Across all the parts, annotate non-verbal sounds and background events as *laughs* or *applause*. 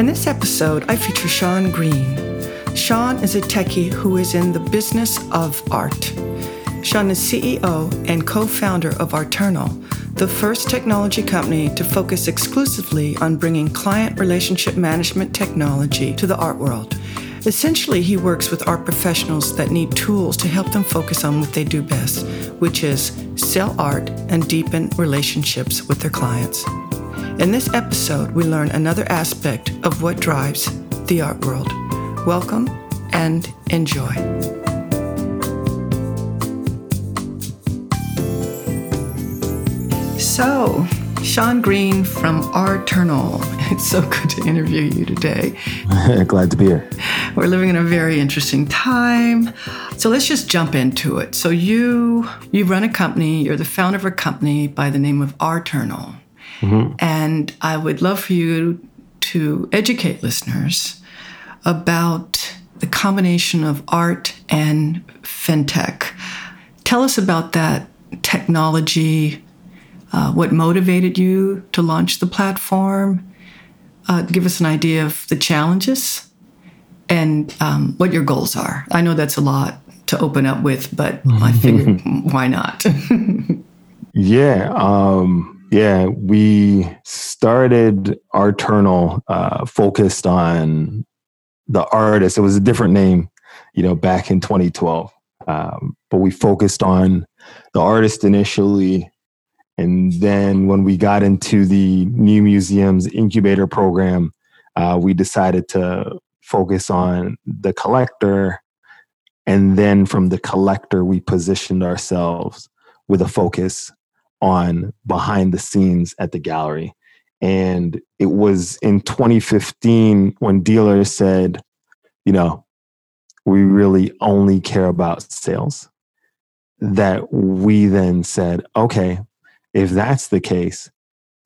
In this episode, I feature Sean Green. Sean is a techie who is in the business of art. Sean is CEO and co founder of Arternal, the first technology company to focus exclusively on bringing client relationship management technology to the art world. Essentially, he works with art professionals that need tools to help them focus on what they do best, which is sell art and deepen relationships with their clients. In this episode, we learn another aspect of what drives the art world. Welcome and enjoy. So, Sean Green from Arternal. *laughs* It's so good to interview you today. *laughs* Glad to be here. We're living in a very interesting time. So let's just jump into it. So you you run a company, you're the founder of a company by the name of Arternal. Mm-hmm. And I would love for you to educate listeners about the combination of art and fintech. Tell us about that technology, uh, what motivated you to launch the platform, uh, give us an idea of the challenges and um, what your goals are. I know that's a lot to open up with, but I *laughs* figured why not? *laughs* yeah. Um, yeah. We started Arternal uh, focused on the artist. It was a different name, you know, back in 2012. Um, but we focused on the artist initially and then when we got into the New Museums incubator program, uh, we decided to focus on the collector. And then from the collector, we positioned ourselves with a focus on behind the scenes at the gallery. And it was in 2015 when dealers said, you know, we really only care about sales, that we then said, okay, if that's the case,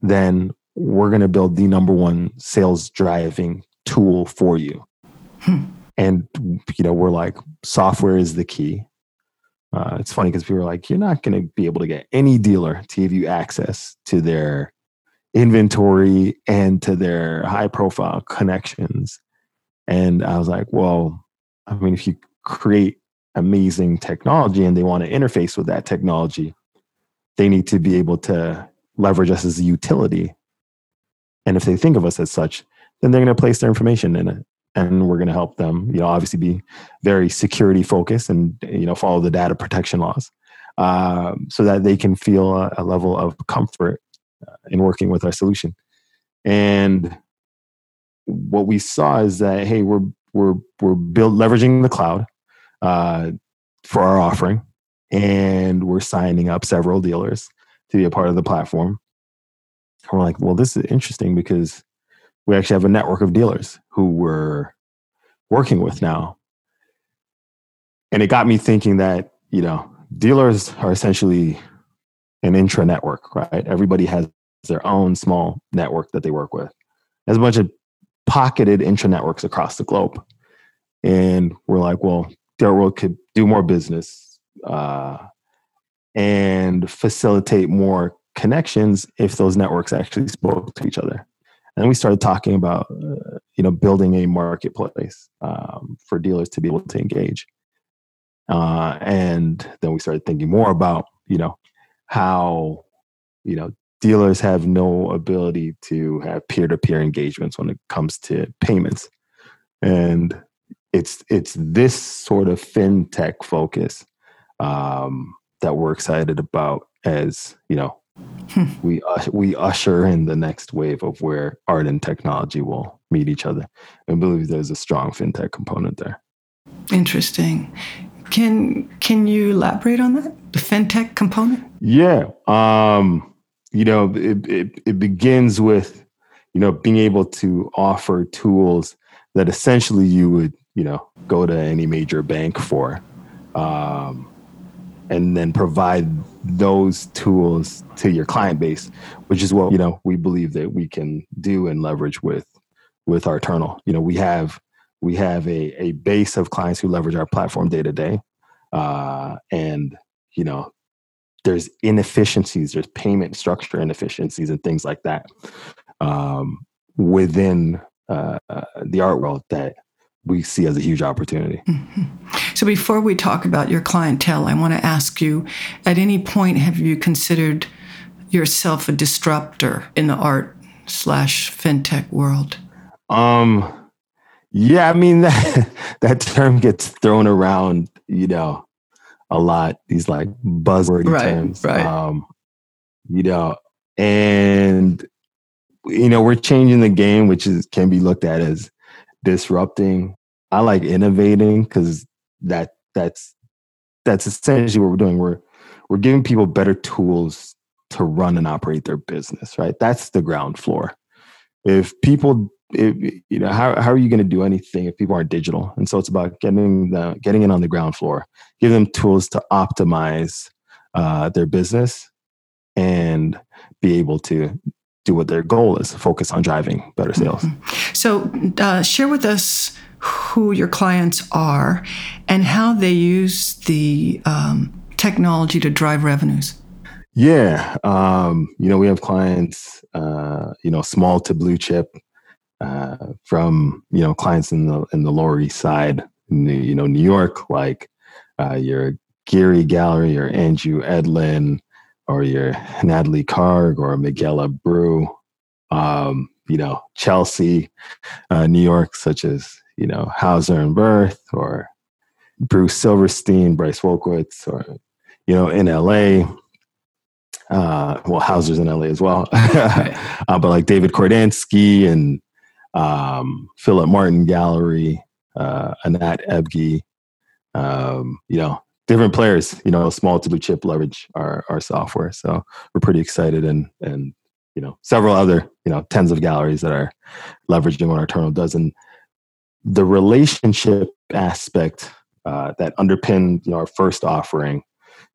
then we're going to build the number one sales driving tool for you. Hmm. And, you know, we're like, software is the key. Uh, it's funny because people are like, you're not going to be able to get any dealer to give you access to their inventory and to their high profile connections. And I was like, well, I mean, if you create amazing technology and they want to interface with that technology, they need to be able to leverage us as a utility. And if they think of us as such, then they're going to place their information in it. And we're going to help them, you know, obviously be very security focused and, you know, follow the data protection laws um, so that they can feel a, a level of comfort uh, in working with our solution. And what we saw is that, hey, we're, we're, we're build, leveraging the cloud uh, for our offering and we're signing up several dealers to be a part of the platform. And we're like, well, this is interesting because we actually have a network of dealers who we're working with now. And it got me thinking that, you know, dealers are essentially an intra network, right? Everybody has their own small network that they work with. There's a bunch of pocketed intra networks across the globe. And we're like, well, Dealer World could do more business, uh, and facilitate more connections if those networks actually spoke to each other. And we started talking about, uh, you know, building a marketplace um, for dealers to be able to engage. Uh, and then we started thinking more about, you know, how, you know, dealers have no ability to have peer-to-peer engagements when it comes to payments. And it's it's this sort of fintech focus um, that we're excited about as you know. We uh, we usher in the next wave of where art and technology will meet each other. I believe there's a strong fintech component there. Interesting. Can can you elaborate on that? The fintech component? Yeah. Um, you know, it, it, it begins with, you know, being able to offer tools that essentially you would, you know, go to any major bank for. Um, and then provide those tools to your client base, which is what, you know, we believe that we can do and leverage with with Arternal. You know, we have we have a, a base of clients who leverage our platform day to day. Uh, and, you know, there's inefficiencies, there's payment structure inefficiencies and things like that um, within uh, uh, the art world that we see as a huge opportunity. Mm-hmm. So before we talk about your clientele, I want to ask you at any point have you considered yourself a disruptor in the art slash fintech world? Um yeah, I mean *laughs* that that term gets thrown around, you know, a lot. These like buzzword right, terms, right? Um, you know, and you know we're changing the game, which is can be looked at as disrupting. I like innovating because that that's that's essentially what we're doing. We're we're giving people better tools to run and operate their business. Right, that's the ground floor. If people it, you know how, how are you going to do anything if people aren't digital and so it's about getting the getting in on the ground floor give them tools to optimize uh, their business and be able to do what their goal is focus on driving better sales mm-hmm. So uh, share with us who your clients are and how they use the um, technology to drive revenues. Yeah um, you know we have clients uh, you know small to blue chip uh, from you know clients in the in the Lower East Side, the, you know New York, like uh, your Geary Gallery or Andrew Edlin or your Natalie Karg or Miguel Abreu, um, you know Chelsea, uh, New York, such as you know Hauser and Wirth or Bruce Silverstein, Bryce Wolkowitz, or you know in LA. Uh, well, Hauser's in LA as well, *laughs* uh, but like David Kordansky and um, Philip Martin Gallery, uh, Anat Ebgi, um, you know, different players, you know, small to blue chip leverage our, our software. So we're pretty excited and, and, you know, several other, you know, tens of galleries that are leveraging what Arternal does. And the relationship aspect uh, that underpinned, you know, our first offering,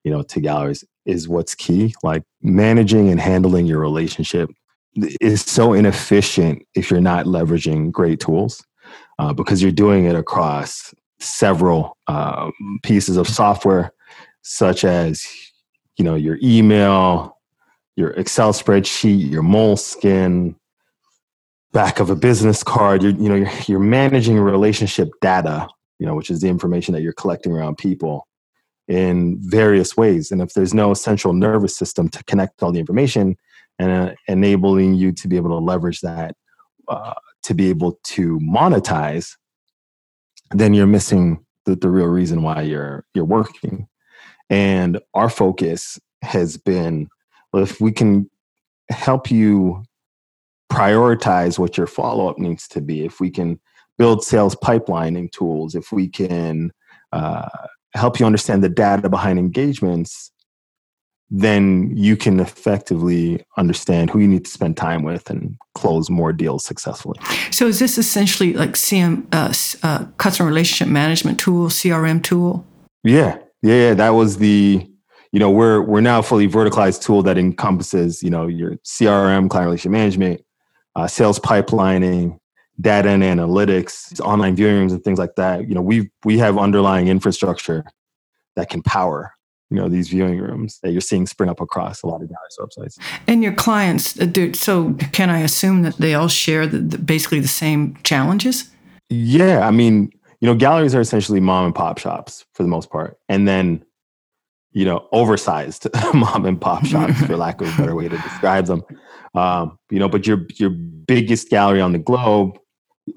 you know, to galleries is what's key. Like managing and handling your relationship is so inefficient if you're not leveraging great tools uh, because you're doing it across several um, pieces of software such as you know your email your excel spreadsheet your moleskin back of a business card you're you know you're, you're managing relationship data you know which is the information that you're collecting around people in various ways and if there's no central nervous system to connect all the information and uh, enabling you to be able to leverage that uh, to be able to monetize, then you're missing the, the real reason why you're you're working. And our focus has been if we can help you prioritize what your follow up needs to be, if we can build sales pipelining tools, if we can uh, help you understand the data behind engagements, then you can effectively understand who you need to spend time with and close more deals successfully. So, is this essentially like CM, uh, uh, customer relationship management tool, CRM tool? Yeah, yeah, yeah. That was the, you know, we're we're now a fully verticalized tool that encompasses, you know, your CRM, client relationship management, uh, sales pipelining, data and analytics, online viewing rooms, and things like that. You know, we we have underlying infrastructure that can power you know these viewing rooms that you're seeing spring up across a lot of galleries websites and your clients uh, so can i assume that they all share the, the, basically the same challenges? Yeah i mean you know galleries are essentially mom and pop shops for the most part. And then you know oversized *laughs* mom and pop shops *laughs* for lack of a better way to describe them um, you know but your your biggest gallery on the globe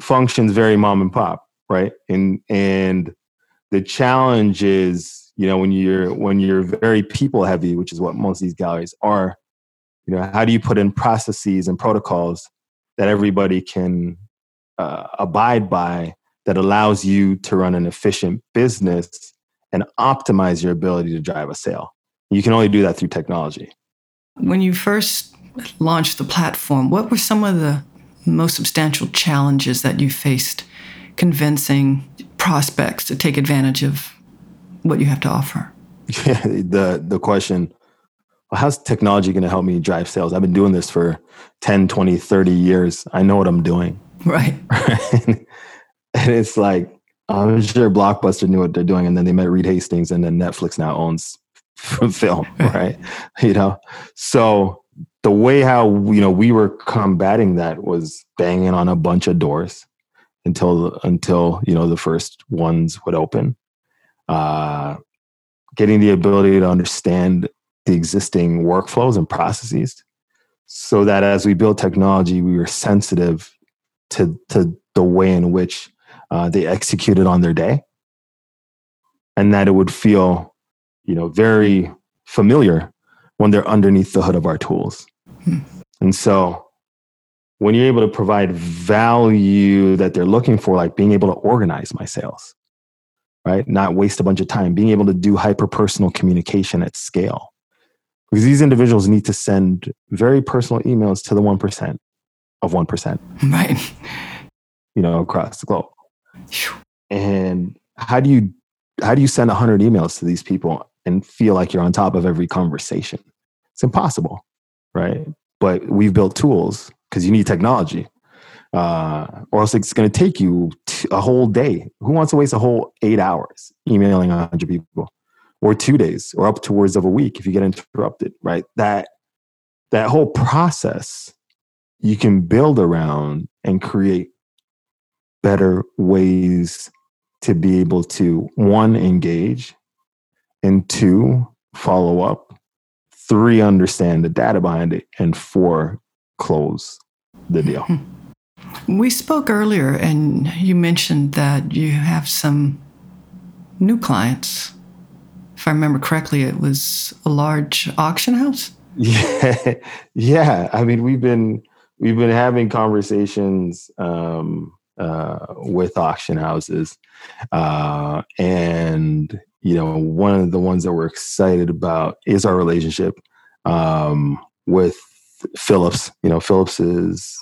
functions very mom and pop right? And and the challenge is, you know, when you're when you're very people heavy, which is what most of these galleries are, you know, how do you put in processes and protocols that everybody can uh, abide by that allows you to run an efficient business and optimize your ability to drive a sale. You can only do that through technology. When you first launched the platform, what were some of the most substantial challenges that you faced convincing prospects to take advantage of what you have to offer? *laughs* Yeah, the the question, well, how's technology going to help me drive sales? I've been doing this for 10, 20, 30 years. I know what I'm doing. Right. *laughs* and it's like, I'm sure Blockbuster knew what they're doing, and then they met Reed Hastings, and then Netflix now owns *laughs* film, *laughs* right? you know, so the way how you know we were combating that was banging on a bunch of doors until until you know the first ones would open. Uh, getting the ability to understand the existing workflows and processes, so that as we build technology, we were sensitive to to the way in which uh, they executed on their day, and that it would feel, you know, very familiar when they're underneath the hood of our tools. Hmm. And so, when you're able to provide value that they're looking for, like being able to organize my sales, right? Not waste a bunch of time, being able to do hyper personal communication at scale. Because these individuals need to send very personal emails to the 1% of 1%. *laughs* Right. You know, across the globe. And how do you how do you send 100 emails to these people and feel like you're on top of every conversation? It's impossible, right? But we've built tools because you need technology, uh, or else it's going to take you a whole day. Who wants to waste a whole eight hours emailing 100 people, or two days, or up towards of a week if you get interrupted, right? That that whole process you can build around and create better ways to be able to one engage and two follow up three understand the data behind it and four close the deal. We spoke earlier and you mentioned that you have some new clients. If i remember correctly it was a large auction house? *laughs* Yeah yeah. I mean we've been we've been having conversations um, uh, with auction houses, uh, and you know, one of the ones that we're excited about is our relationship um, with Phillips. You know, Phillips is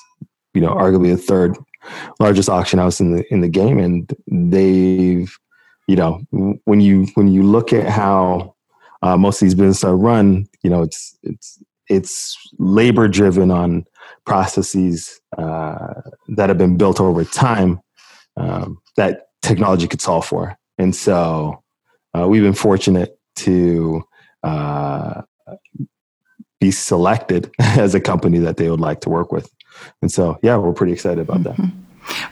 you know arguably the third largest auction house in the in the game, and they've you know when you when you look at how uh, most of these businesses are run, you know, it's it's it's labor driven on processes uh, that have been built over time um, that technology could solve for. And so uh, we've been fortunate to uh, be selected *laughs* as a company that they would like to work with. And so, yeah, we're pretty excited about mm-hmm. that.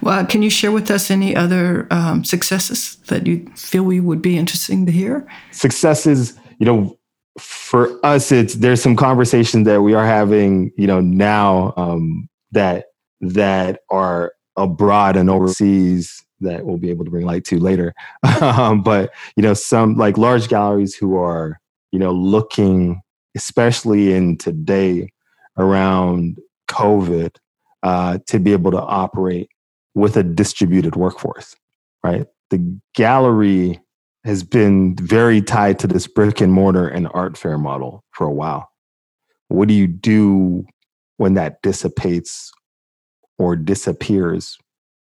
Well, can you share with us any other um, successes that you feel we would be interesting to hear? Successes, you know, for us, it's there's some conversations that we are having, you know, now um, that that are abroad and overseas that we'll be able to bring light to later. *laughs* um, but you know, some like large galleries who are you know looking, especially in today around COVID, uh, to be able to operate with a distributed workforce, right? The gallery has been very tied to this brick and mortar and art fair model for a while. What do you do when that dissipates or disappears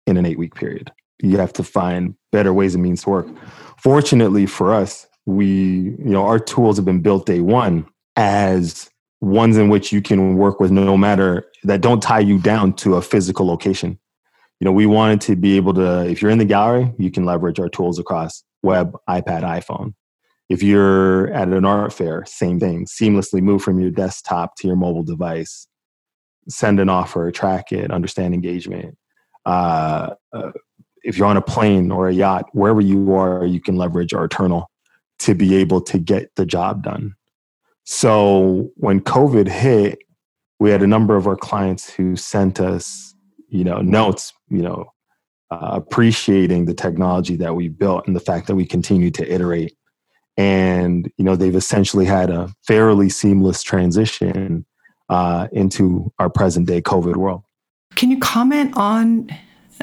in an eight week period? You have to find better ways and means to work. Fortunately for us, we, you know, our tools have been built day one as ones in which you can work with no matter that don't tie you down to a physical location. You know, we wanted to be able to, if you're in the gallery, you can leverage our tools across web, iPad, iPhone. If you're at an art fair, same thing. Seamlessly move from your desktop to your mobile device, send an offer, track it, understand engagement. Uh, uh, if you're on a plane or a yacht, wherever you are, you can leverage Arternal to be able to get the job done. So when COVID hit, we had a number of our clients who sent us, you know, notes, you know, uh, appreciating the technology that we built and the fact that we continue to iterate. And you know, they've essentially had a fairly seamless transition uh, into our present day COVID world. Can you comment on?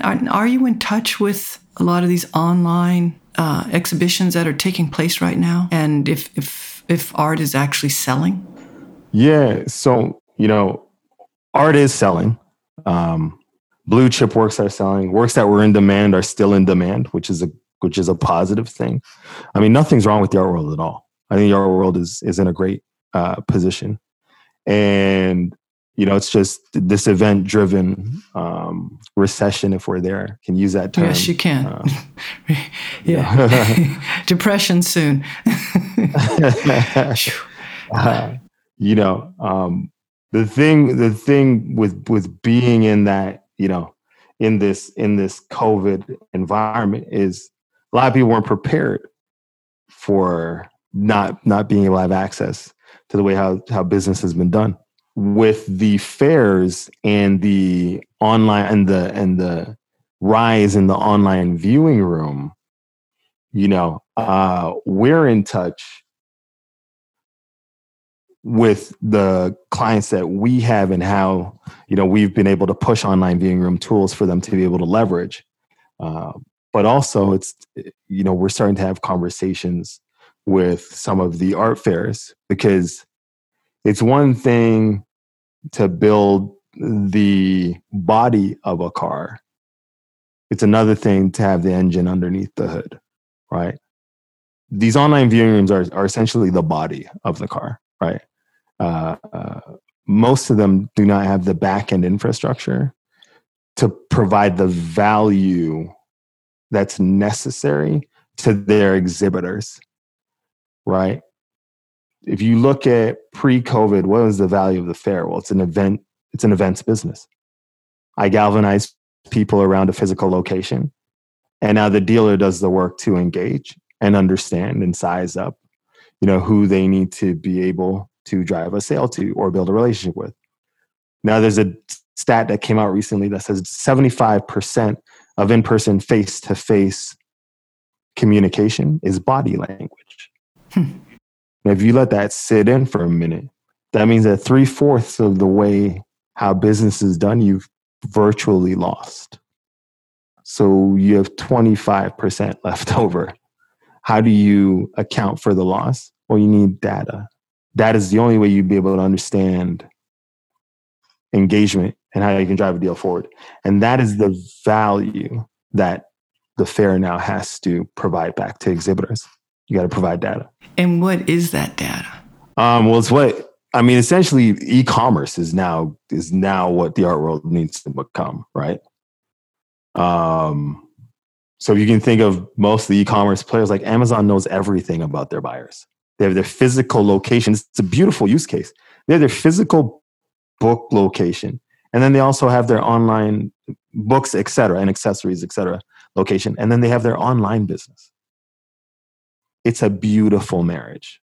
Are you in touch with a lot of these online uh, exhibitions that are taking place right now, and if if if art is actually selling? Yeah, so you know, art is selling. Um, blue chip works are selling. Works that were in demand are still in demand, which is a which is a positive thing. I mean, nothing's wrong with the art world at all. I think the art world is is in a great uh, position, and you know, it's just this event driven um, recession, if we're there, can use that term. Yes, you can. Um, *laughs* yeah. *laughs* *laughs* Depression soon. uh, you know, um, the thing, the thing with, with being in that, you know, in this, in this COVID environment is a lot of people weren't prepared for not, not being able to have access to the way how, how business has been done. With the fairs and the online and the and the rise in the online viewing room you know uh we're in touch with the clients that we have and how you know we've been able to push online viewing room tools for them to be able to leverage uh, but also it's you know we're starting to have conversations with some of the art fairs because it's one thing to build the body of a car. It's another thing to have the engine underneath the hood, right? These online viewing rooms are, are essentially the body of the car, right? Uh, uh, most of them do not have the back end infrastructure to provide the value that's necessary to their exhibitors, right? if you look at pre-COVID, what was the value of the fair? Well, it's an event. It's an events business. I galvanize people around a physical location, and now the dealer does the work to engage and understand and size up, you know, who they need to be able to drive a sale to or build a relationship with. Now, there's a stat that came out recently that says 75% of in-person face-to-face communication is body language. Hmm. And if you let that sit in for a minute, that means that three fourths of the way how business is done, you've virtually lost. So you have 25% *laughs* left over. How do you account for the loss? Well, you need data. That is the only way you'd be able to understand engagement and how you can drive a deal forward. And that is the value that the fair now has to provide back to exhibitors you got to provide data. And what is that data? Um, well, it's what I mean. Essentially, e-commerce is now is now what the art world needs to become, right? Um, so you can think of most of the e-commerce players like Amazon knows everything about their buyers. They have their physical locations. It's a beautiful use case. They have their physical book location, and then they also have their online books, etc., and accessories, etc. location, and then they have their online business it's a beautiful marriage.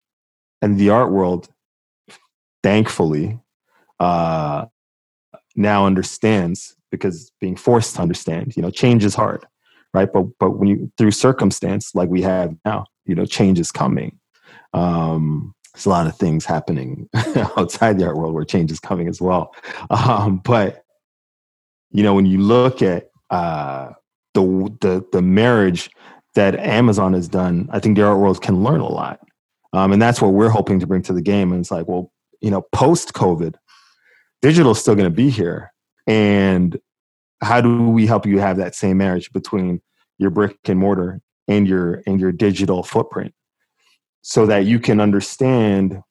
And the art world, thankfully, uh, now understands because being forced to understand, you know, change is hard, right? But but when you through circumstance like we have now, you know, change is coming. Um, there's a lot of things happening *laughs* outside the art world where change is coming as well. Um, but you know, when you look at uh, the the the marriage that Amazon has done, I think the art world can learn a lot. Um, and that's what we're hoping to bring to the game. And it's like, well, you know, post COVID, digital is still going to be here. And how do we help you have that same marriage between your brick and mortar and your and your digital footprint so that you can understand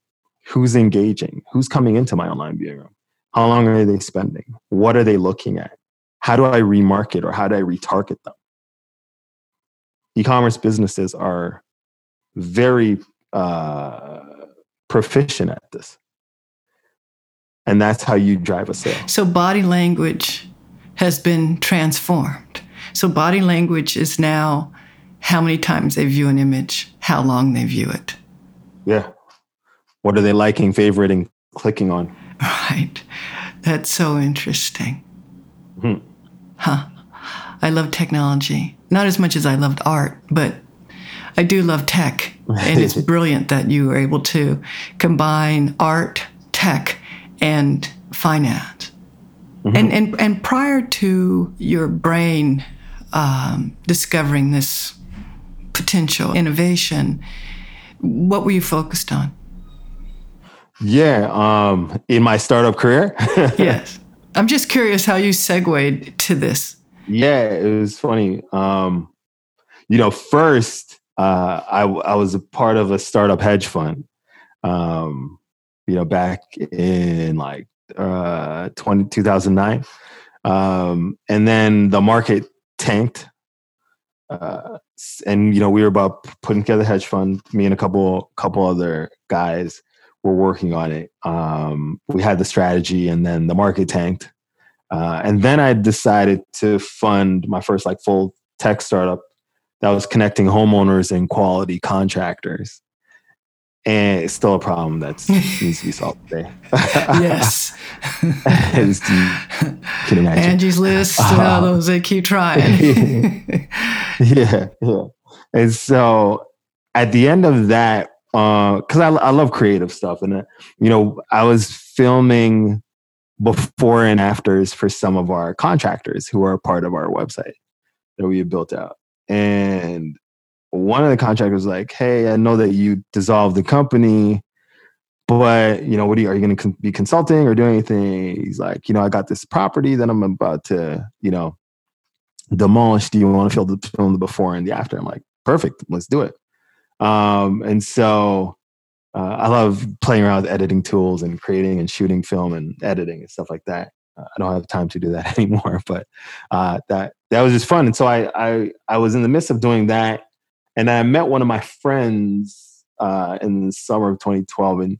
who's engaging, who's coming into my online viewing room, how long are they spending, what are they looking at, how do I remarket or how do I retarget them? e-commerce businesses are very uh, proficient at this. And that's how you drive a sale. So body language has been transformed. So body language is now how many times they view an image how long they view it yeah what are they liking favoriting clicking on right that's so interesting hmm. huh I love technology, not as much as I loved art, but I do love tech. And it's *laughs* brilliant that you were able to combine art, tech, and finance. Mm-hmm. And, and, and prior to your brain um, discovering this potential innovation, what were you focused on? Yeah, um, in my startup career. *laughs* yes. I'm just curious how you segued to this. Yeah, it was funny. Um, you know, first, uh, I, I was a part of a startup hedge fund, um, you know, back in like uh, 20, 2009. Um, and then the market tanked. Uh, and you know we were about putting together a hedge fund. Me and a couple couple other guys were working on it. Um, we had the strategy, and then the market tanked. Uh, and then I decided to fund my first like full tech startup that was connecting homeowners and quality contractors and it's still a problem that needs to be solved today. *laughs* yes. *laughs* can imagine. Angie's List, uh, uh, those they keep trying. *laughs* yeah, yeah. And so at the end of that, because uh, I, I love creative stuff, and uh, you know, I was filming before and afters for some of our contractors who are part of our website that we built out, and one of the contractors like, "Hey, I know that you dissolved the company, but you know, what are you, are you going to con- be consulting or doing anything?" He's like, "You know, I got this property that I'm about to, you know, demolish. Do you want to film the film the before and the after?" I'm like, "Perfect, let's do it." Um, and so uh, I love playing around with editing tools and creating and shooting film and editing and stuff like that. Uh, I don't have time to do that *laughs* anymore, but uh, that that was just fun. And so I I I was in the midst of doing that and I met one of my friends uh, in the summer of 2012, and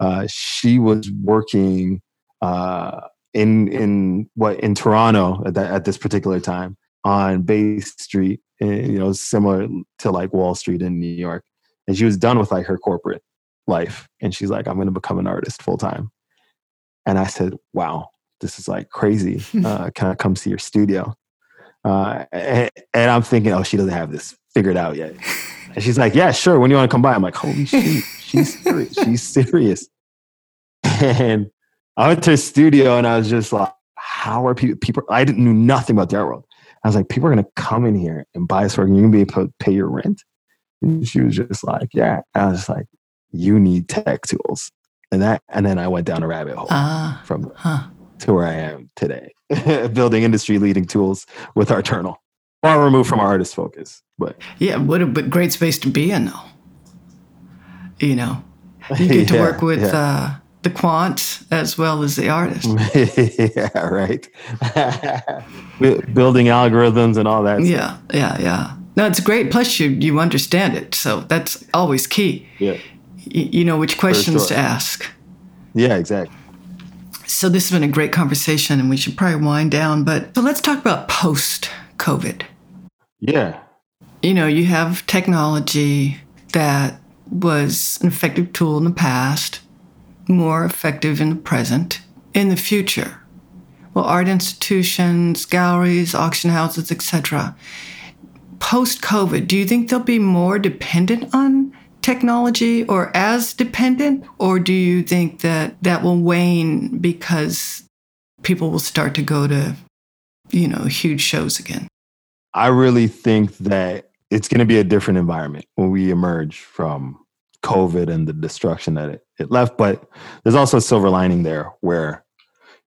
uh, she was working uh, in in what in Toronto at, that, at this particular time on Bay Street, and, eh, you know, similar to like Wall Street in New York. And she was done with like her corporate life, and she's like, "I'm going to become an artist full time." And I said, "Wow, this is like crazy. *laughs* Uh, can I come see your studio?" Uh, and, I'm thinking, oh, she doesn't have this figured out yet. And she's like, yeah, sure. When you want to come by? I'm like, holy *laughs* shit, she's serious. She's serious. And I went to the studio and I was just like, how are people, people, I didn't knew nothing about the art world. I was like, people are going to come in here and buy this work and you're going to be able to pay your rent. And she was just like, yeah. And I was like, you need tech tools. And that, and then I went down a rabbit hole uh, from huh. to where I am today, *laughs* building industry leading tools with Arternal far removed from our artist focus. But yeah, what a but great space to be in, though. You know, you get to *laughs* yeah, work with yeah. uh, the quant as well as the artist. *laughs* yeah, right. *laughs* Building algorithms and all that. Yeah, stuff. yeah, yeah. No, it's great. Plus, you you understand it, so that's always key. Yeah. Y- you know which questions sure. to ask. Yeah, exactly. So this has been a great conversation, and we should probably wind down. But so let's talk about post COVID. Yeah. You know, you have technology that was an effective tool in the past, more effective in the present, in the future. Well, art institutions, galleries, auction houses, etc. Post COVID, do you think they'll be more dependent on technology or as dependent? Or do you think that that will wane because people will start to go to, you know, huge shows again? I really think that it's going to be a different environment when we emerge from COVID and the destruction that it, it left. But there's also a silver lining there where,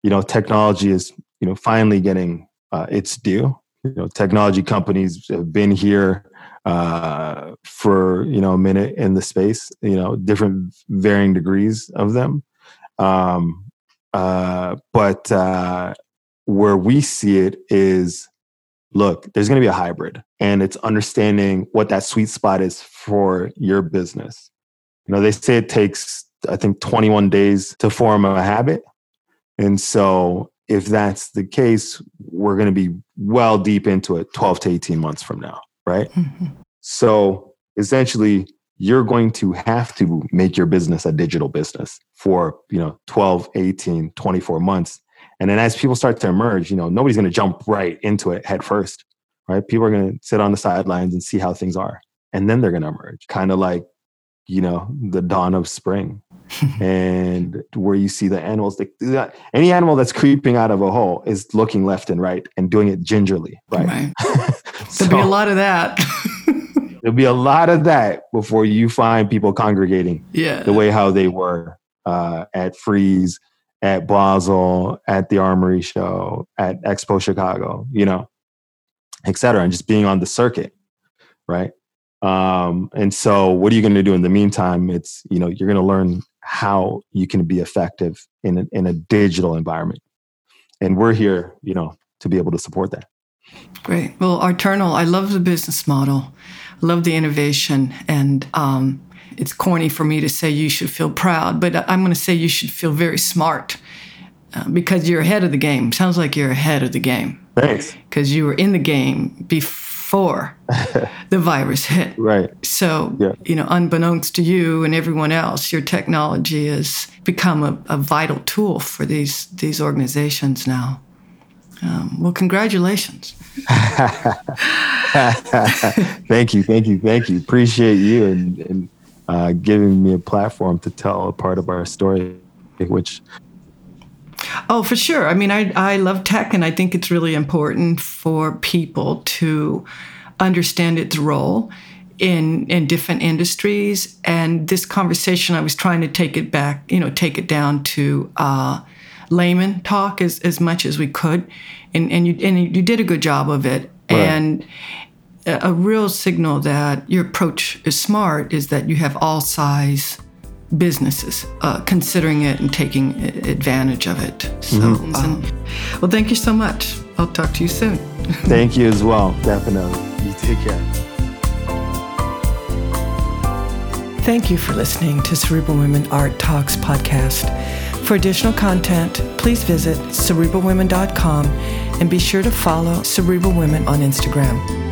you know, technology is, you know, finally getting uh, its due. You know, technology companies have been here uh, for, you know, a minute in the space, you know, different varying degrees of them. Um, uh, but uh, where we see it is look, there's going to be a hybrid and it's understanding what that sweet spot is for your business. You know, they say it takes, I think, 21 days to form a habit. And so if that's the case, we're going to be well deep into it 12 to 18 months from now, right? Mm-hmm. So essentially, you're going to have to make your business a digital business for, you know, 12, 18, 24 months and then as people start to emerge, you know, nobody's going to jump right into it head first. right? People are going to sit on the sidelines and see how things are, and then they're going to emerge, kind of like, you know, the dawn of spring. *laughs* and where you see the animals, like, any animal that's creeping out of a hole is looking left and right and doing it gingerly, right? right. so, *laughs* There'll be a lot of that. *laughs* there'll be a lot of that before you find people congregating yeah. the way how they were uh, at Frieze, at Basel, at the Armory Show, at Expo Chicago, you know, et cetera, and just being on the circuit, right? Um, and so, what are you going to do in the meantime? It's you know you're going to learn how you can be effective in a, in a digital environment, and we're here, you know, to be able to support that. Great. Well, Arternal, I love the business model, love the innovation, and um, it's corny for me to say you should feel proud, but I'm going to say you should feel very smart uh, because you're ahead of the game. Sounds like you're ahead of the game. Thanks. Because you were in the game before *laughs* the virus hit. Right. So, yeah. you know, unbeknownst to you and everyone else, your technology has become a, a vital tool for these these organizations now. Um, well, congratulations. *laughs* thank you, thank you, thank you. Appreciate you and, and uh, giving me a platform to tell a part of our story, which. Oh, for sure. I mean, I, I love tech, and I think it's really important for people to understand its role in in different industries. And this conversation, I was trying to take it back, you know, take it down to uh, layman talk as, as much as we could, and and you and you did a good job of it. Right. And a real signal that your approach is smart is that you have all size businesses uh, considering it and taking advantage of it. So, mm-hmm. um, well, thank you so much. I'll talk to you soon. *laughs* thank you as well. Definitely. You take care. Thank you for listening to Cerebral Women Art Talks podcast. For additional content, please visit cerebralwomen.com and be sure to follow Cerebral Women on Instagram.